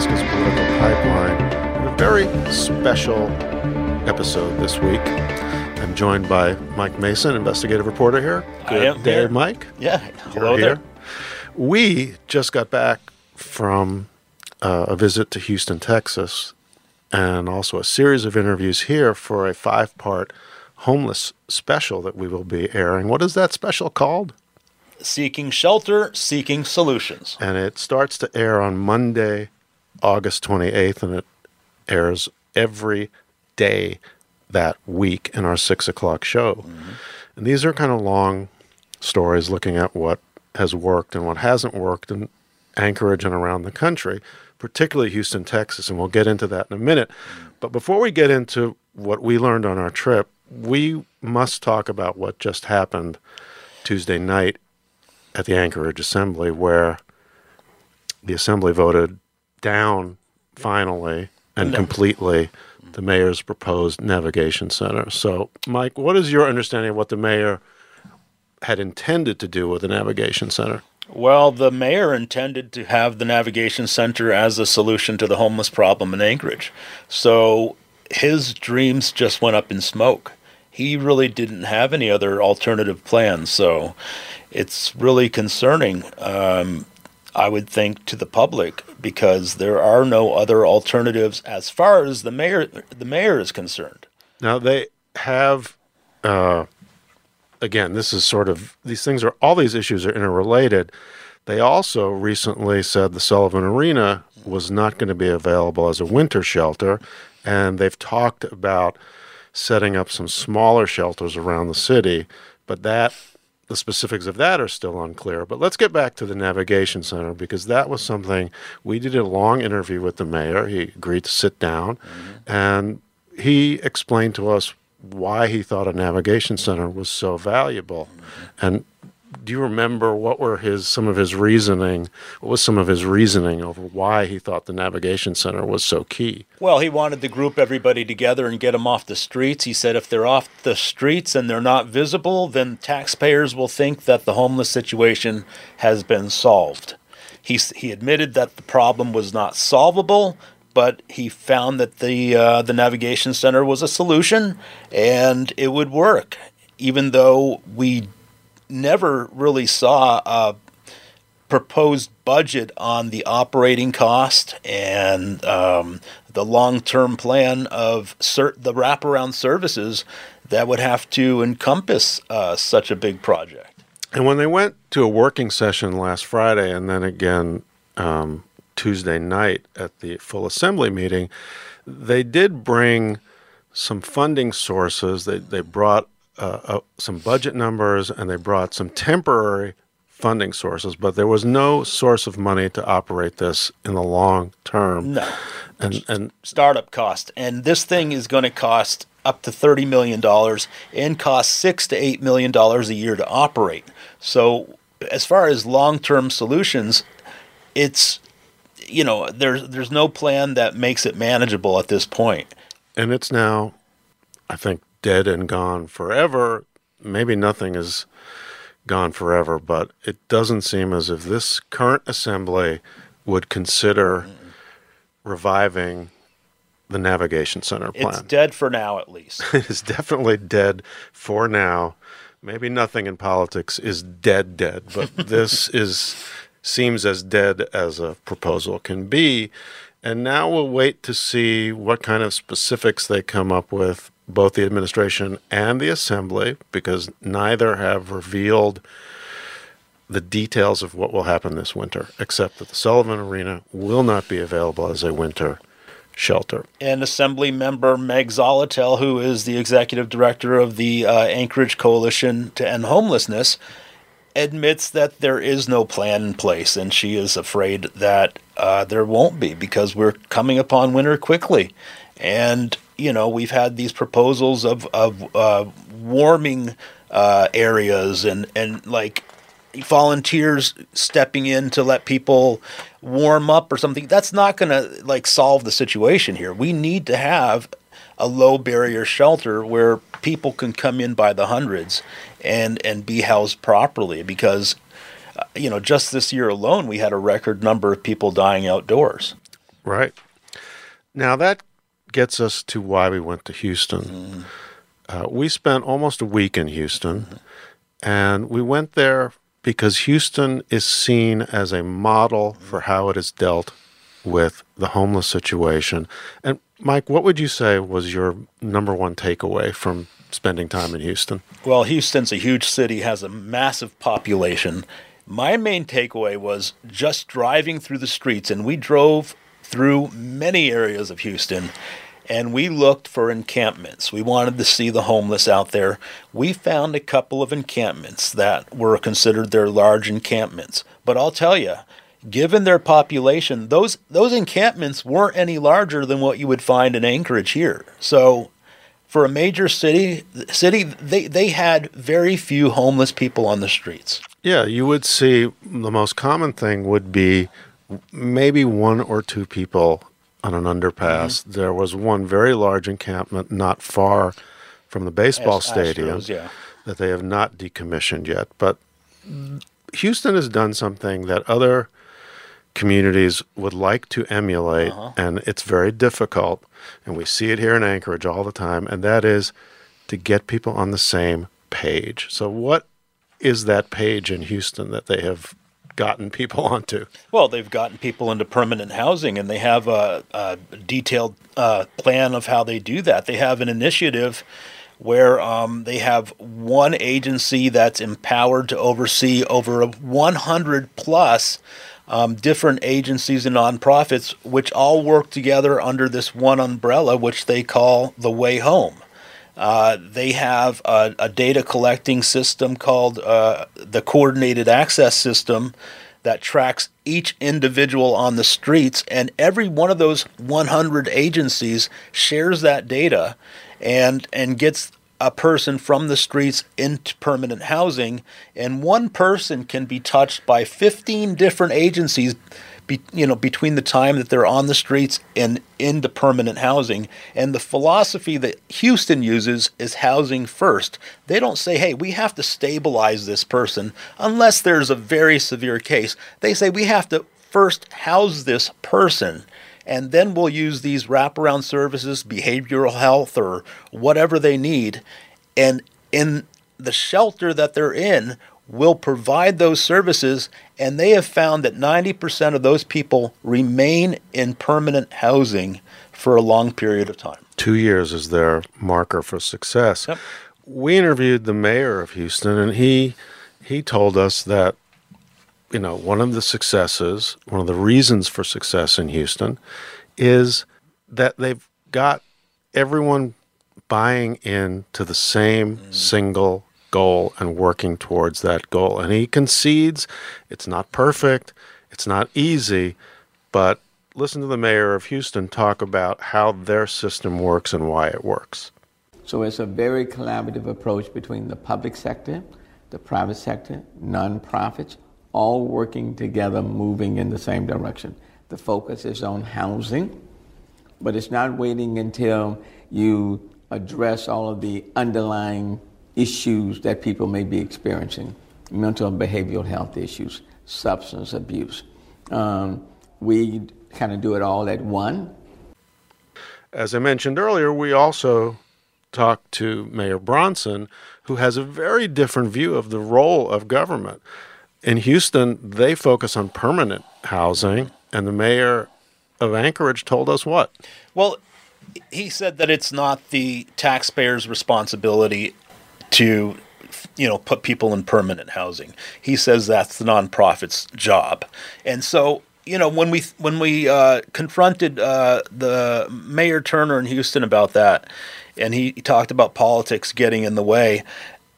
Alaska's Political Pipeline. A very special episode this week. I'm joined by Mike Mason, investigative reporter here. Good I am day, here. Mike. Yeah, hello You're there. here. We just got back from uh, a visit to Houston, Texas, and also a series of interviews here for a five part homeless special that we will be airing. What is that special called? Seeking shelter, seeking solutions. And it starts to air on Monday, August 28th, and it airs every day that week in our six o'clock show. Mm-hmm. And these are kind of long stories looking at what has worked and what hasn't worked in Anchorage and around the country, particularly Houston, Texas. And we'll get into that in a minute. Mm-hmm. But before we get into what we learned on our trip, we must talk about what just happened Tuesday night at the Anchorage Assembly, where the Assembly voted down finally and No. completely the mayor's proposed navigation center. So, Mike, what is your understanding of what the mayor had intended to do with the navigation center? Well, the mayor intended to have the navigation center as a solution to the homeless problem in Anchorage. So his dreams just went up in smoke. He really didn't have any other alternative plans. So it's really concerning, um, I would think, to the public because there are no other alternatives as far as the mayor the mayor is concerned. Now they have, uh, again, this is sort of these things are all these issues are interrelated. They also recently said the Sullivan Arena was not going to be available as a winter shelter, and they've talked about setting up some smaller shelters around the city, but that the specifics of that are still unclear. But let's get back to the navigation center because that was something we did a long interview with the mayor. He agreed to sit down mm-hmm. and he explained to us why he thought a navigation center was so valuable. Mm-hmm. And do you remember what were his some of his reasoning? What was some of his reasoning over why he thought the navigation center was so key? Well, he wanted to group everybody together and get them off the streets. He said if they're off the streets and they're not visible, then taxpayers will think that the homeless situation has been solved. He, he admitted that the problem was not solvable, but he found that the, uh, the navigation center was a solution and it would work, even though we never really saw a proposed budget on the operating cost and um, the long-term plan of the wraparound services that would have to encompass uh, such a big project. And when they went to a working session last Friday and then again um, Tuesday night at the full assembly meeting, they did bring some funding sources. They, they brought uh, uh, some budget numbers and they brought some temporary funding sources, but there was no source of money to operate this in the long term. No. And, and startup cost. And this thing is going to cost up to $30 million and cost 6 to $8 million a year to operate. So, as far as long term solutions, it's, you know, there's, there's no plan that makes it manageable at this point. and it's now, I think, dead and gone forever. Maybe nothing is gone forever, but it doesn't seem as if this current assembly would consider reviving the navigation center plan. It's dead for now, at least. it is definitely dead for now. Maybe nothing in politics is dead, dead, but this is seems as dead as a proposal can be. And now we'll wait to see what kind of specifics they come up with, both the administration and the assembly, because neither have revealed the details of what will happen this winter, except that the Sullivan Arena will not be available as a winter shelter. And Assembly member Meg Zaletel, who is the executive director of the uh, Anchorage Coalition to End Homelessness, admits that there is no plan in place, and she is afraid that uh, there won't be because we're coming upon winter quickly. And, you know, we've had these proposals of, of uh, warming uh, areas and, and like volunteers stepping in to let people warm up or something. That's not going to like solve the situation here. We need to have a low barrier shelter where people can come in by the hundreds and and be housed properly because uh, you know just this year alone we had a record number of people dying outdoors right now that gets us to why we went to houston mm-hmm. uh, we spent almost a week in houston mm-hmm. and we went there because houston is seen as a model mm-hmm. for how it is dealt with the homeless situation and mike what would you say was your number one takeaway from spending time in Houston? Well, Houston's a huge city, has a massive population. My main takeaway was just driving through the streets, and we drove through many areas of Houston and we looked for encampments. We wanted to see the homeless out there. We found a couple of encampments that were considered their large encampments. But I'll tell you, given their population, those those encampments weren't any larger than what you would find in Anchorage here. So for a major city city they, they had very few homeless people on the streets yeah you would see the most common thing would be maybe one or two people on an underpass mm-hmm. there was one very large encampment not far from the baseball As stadium Astros, yeah. that they have not decommissioned yet but houston has done something that other communities would like to emulate, uh-huh. and it's very difficult. And we see it here in Anchorage all the time, and that is to get people on the same page. So, what is that page in Houston that they have gotten people onto? Well, they've gotten people into permanent housing, and they have a, a detailed uh, plan of how they do that. They have an initiative where um, they have one agency that's empowered to oversee over 100 plus um, different agencies and nonprofits, which all work together under this one umbrella, which they call the Way Home. Uh, they have a, a, data collecting system called uh, the Coordinated Access System that tracks each individual on the streets, and every one of those 100 agencies shares that data and and gets a person from the streets into permanent housing, and one person can be touched by 15 different agencies. Be, you know, between the time that they're on the streets and into permanent housing, and the philosophy that Houston uses is housing first. They don't say, "Hey, we have to stabilize this person," unless there's a very severe case. They say we have to first house this person and then we'll use these wraparound services, behavioral health, or whatever they need. And in the shelter that they're in, will provide those services, and they have found that 90% of those people remain in permanent housing for a long period of time. Two years is their marker for success. Yep. We interviewed the mayor of Houston, and he he told us that you know, one of the successes, one of the reasons for success in Houston is that they've got everyone buying into the same mm. single goal and working towards that goal. And he concedes it's not perfect, it's not easy, but listen to the mayor of Houston talk about how their system works and why it works. So it's a very collaborative approach between the public sector, the private sector, nonprofits, all working together, moving in the same direction. The focus is on housing, but it's not waiting until you address all of the underlying issues that people may be experiencing mental and behavioral health issues, substance abuse. Um, we kind of do it all at one. As I mentioned earlier, we also talked to Mayor Bronson, who has a very different view of the role of government in Houston, they focus on permanent housing, and the mayor of Anchorage told us what? Well, he said that it's not the taxpayer's responsibility to you know put people in permanent housing. He says that's the nonprofit's job. And so you know, when we when we uh, confronted uh, the Mayor Turner in Houston about that, and he, talked about politics getting in the way,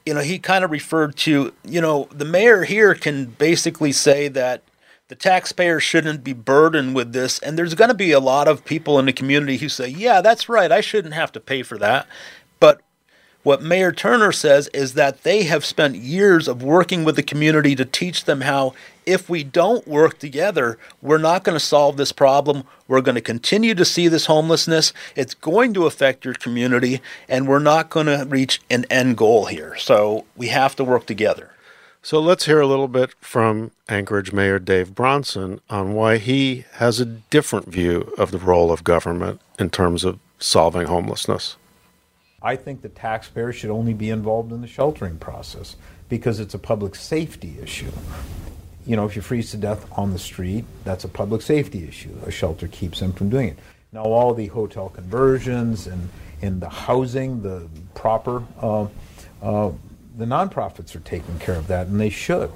you know, he kind of referred to, you know, the mayor here can basically say that the taxpayer shouldn't be burdened with this. And there's going to be a lot of people in the community who say, yeah, that's right, I shouldn't have to pay for that. What Mayor Turner says is that they have spent years of working with the community to teach them how, if we don't work together, we're not going to solve this problem. We're going to continue to see this homelessness. It's going to affect your community, and we're not going to reach an end goal here. So we have to work together. So let's hear a little bit from Anchorage Mayor Dave Bronson on why he has a different view of the role of government in terms of solving homelessness. I think the taxpayer should only be involved in the sheltering process because it's a public safety issue. You know, if you freeze to death on the street, that's a public safety issue. A shelter keeps them from doing it. Now, all the hotel conversions and, and the housing, the proper, uh, uh, the nonprofits are taking care of that, and they should.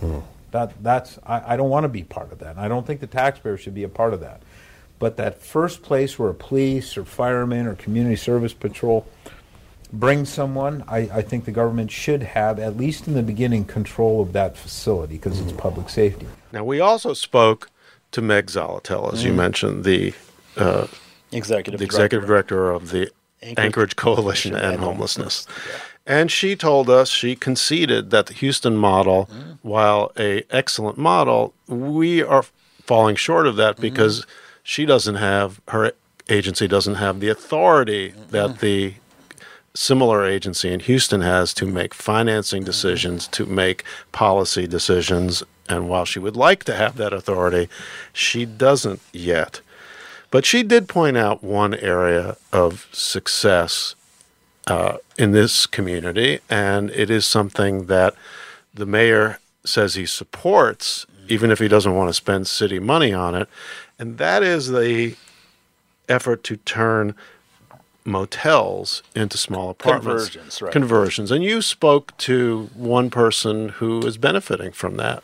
Hmm. That, that's, I, I don't want to be part of that. I don't think the taxpayer should be a part of that. But that first place where a police or fireman or community service patrol brings someone, I, I think the government should have, at least in the beginning, control of that facility because it's mm. public safety. Now, we also spoke to Meg Zaletel, as you mm. mentioned, the uh, Executive the executive director. director of the Anchorage Anchorage Coalition to End Homelessness. And she told us she conceded that the Houston model, mm. while a excellent model, we are falling short of that mm-hmm. because she doesn't have her agency doesn't have the authority that the similar agency in Houston has to make financing decisions, to make policy decisions. And while she would like to have that authority, she doesn't yet. But she did point out one area of success uh, in this community, and it is something that the mayor says he supports, even if he doesn't want to spend city money on it, and that is the effort to turn motels into small apartments. Conversions, right. Conversions. And you spoke to one person who is benefiting from that.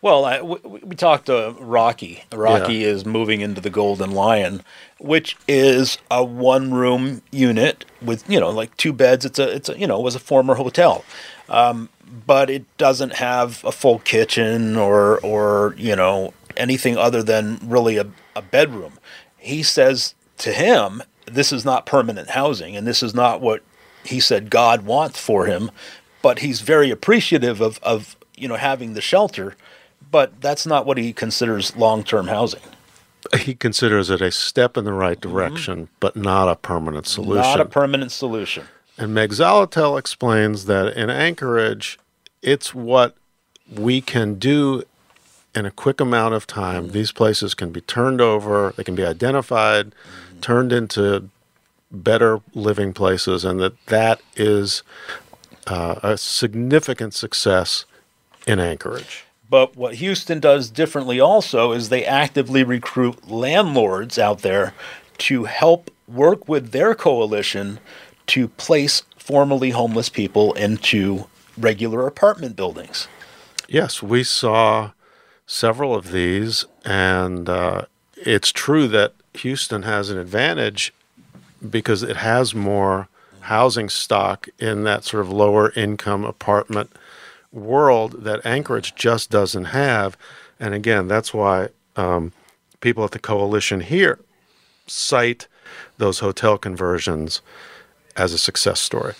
Well, I, we, we talked to Rocky. Rocky Yeah. is moving into the Golden Lion, which is a one-room unit with you know like two beds. It's a it's a you know it was a former hotel, um, but it doesn't have a full kitchen or or you know anything other than really a, a bedroom. He says to him, this is not permanent housing, and this is not what he said God wants for him. But he's very appreciative of of you know having the shelter but that's not what he considers long-term housing. He considers it a step in the right mm-hmm. direction, but not a permanent solution. Not a permanent solution. And Meg Zaletel explains that in Anchorage, it's what we can do in a quick amount of time. These places can be turned over, they can be identified, turned into better living places, and that that is uh, a significant success in Anchorage. But what Houston does differently also is they actively recruit landlords out there to help work with their coalition to place formerly homeless people into regular apartment buildings. Yes, we saw several of these, and uh, it's true that Houston has an advantage because it has more housing stock in that sort of lower income apartment world that Anchorage just doesn't have. And again, that's why um, people at the coalition here cite those hotel conversions as a success story.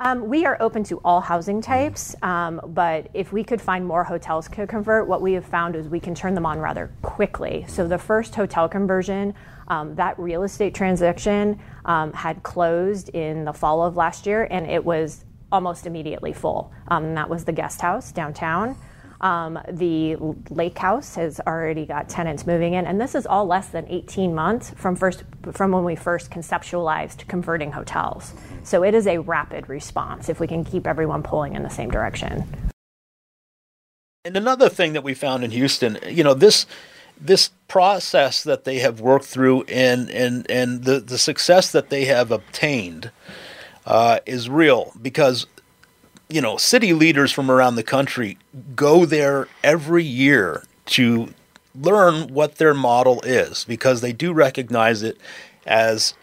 Um, we are open to all housing types, um, but if we could find more hotels to convert, what we have found is we can turn them on rather quickly. So the first hotel conversion, um, that real estate transaction um, had closed in the fall of last year, and it was almost immediately full. Um, that was the guest house downtown. Um, the lake house has already got tenants moving in, and this is all less than 18 months from first from when we first conceptualized converting hotels. So it is a rapid response if we can keep everyone pulling in the same direction. And another thing that we found in Houston, you know, this this process that they have worked through and and and the the success that they have obtained uh, is real because you know city leaders from around the country go there every year to learn what their model is because they do recognize it as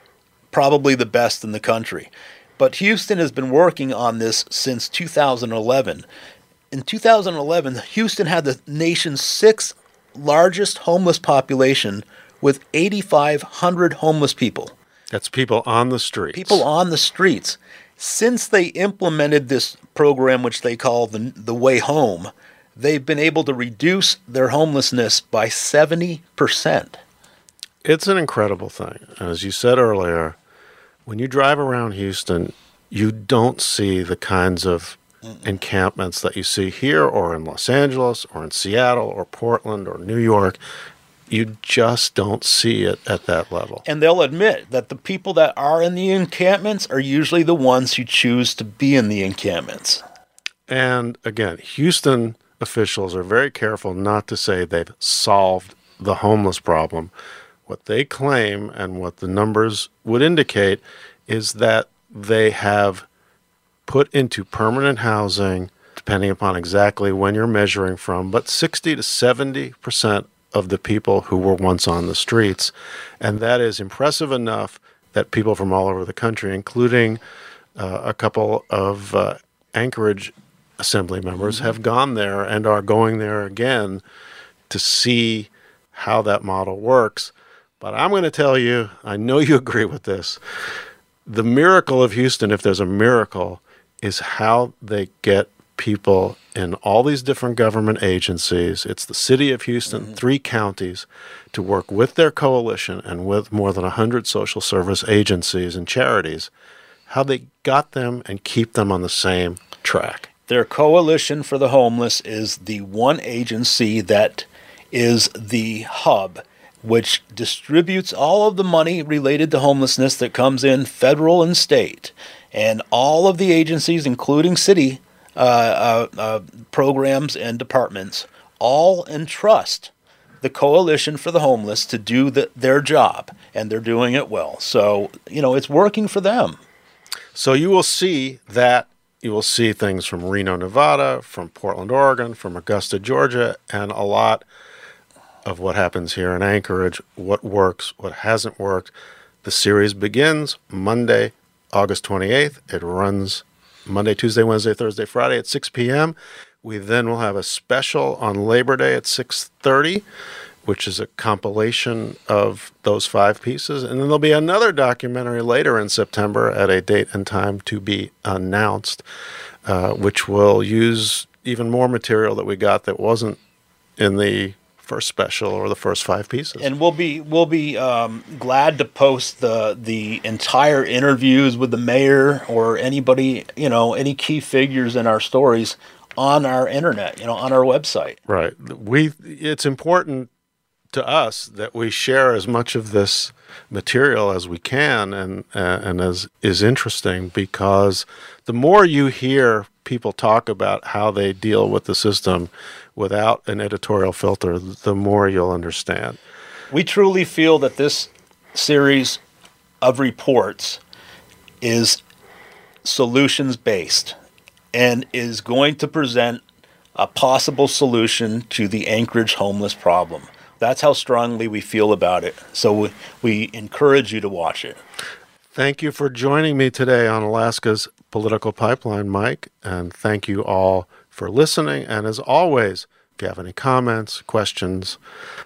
probably the best in the country. But Houston has been working on this since 2011. In 2011, Houston had the nation's sixth largest homeless population with 8,500 homeless people. That's people on the streets. People on the streets. Since they implemented this program, which they call the, the Way Home, they've been able to reduce their homelessness by 70%. It's an incredible thing. As you said earlier, when you drive around Houston, you don't see the kinds of encampments that you see here or in Los Angeles or in Seattle or Portland or New York. You just don't see it at that level. And they'll admit that the people that are in the encampments are usually the ones who choose to be in the encampments. And again, Houston officials are very careful not to say they've solved the homeless problem. What they claim and what the numbers would indicate is that they have put into permanent housing, depending upon exactly when you're measuring from, but 60 to 70 percent of the people who were once on the streets. And that is impressive enough that people from all over the country, including uh, a couple of uh, Anchorage assembly members, have gone there and are going there again to see how that model works. But I'm going to tell you, I know you agree with this. The miracle of Houston, if there's a miracle, is how they get people in all these different government agencies. It's the city of Houston, mm-hmm. three counties, to work with their coalition and with more than 100 social service agencies and charities, how they got them and keep them on the same track. Their coalition for the homeless is the one agency that is the hub which distributes all of the money related to homelessness that comes in federal and state. And all of the agencies, including city Uh, uh, uh, programs and departments, all entrust the Coalition for the Homeless to do the, their job, and they're doing it well. So, you know, it's working for them. So you will see that you will see things from Reno, Nevada, from Portland, Oregon, from Augusta, Georgia, and a lot of what happens here in Anchorage, what works, what hasn't worked. The series begins Monday, August 28th. It runs Monday, Tuesday, Wednesday, Thursday, Friday at 6 p.m. We then will have a special on Labor Day at 6:30, which is a compilation of those five pieces, and then there'll be another documentary later in September at a date and time to be announced, uh, which will use even more material that we got that wasn't in the first special or the first five pieces. And we'll be we'll be um, glad to post the the entire interviews with the mayor or anybody you know any key figures in our stories on our internet, you know, on our website. Right. We it's important to us that we share as much of this material as we can and uh, and as is interesting because the more you hear people talk about how they deal with the system without an editorial filter, the more you'll understand. We truly feel that this series of reports is solutions based and is going to present a possible solution to the Anchorage homeless problem. That's how strongly we feel about it. So we, we encourage you to watch it. Thank you for joining me today on Alaska's Political Pipeline, Mike. And thank you all for listening. And as always, if you have any comments, questions,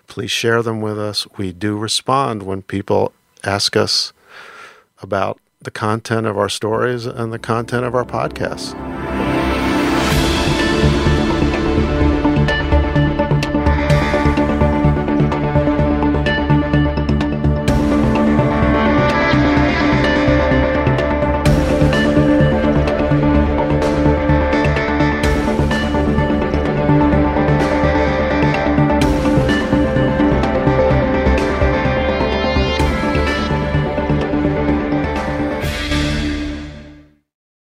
please share them with us. We do respond when people ask us about the content of our stories and the content of our podcasts.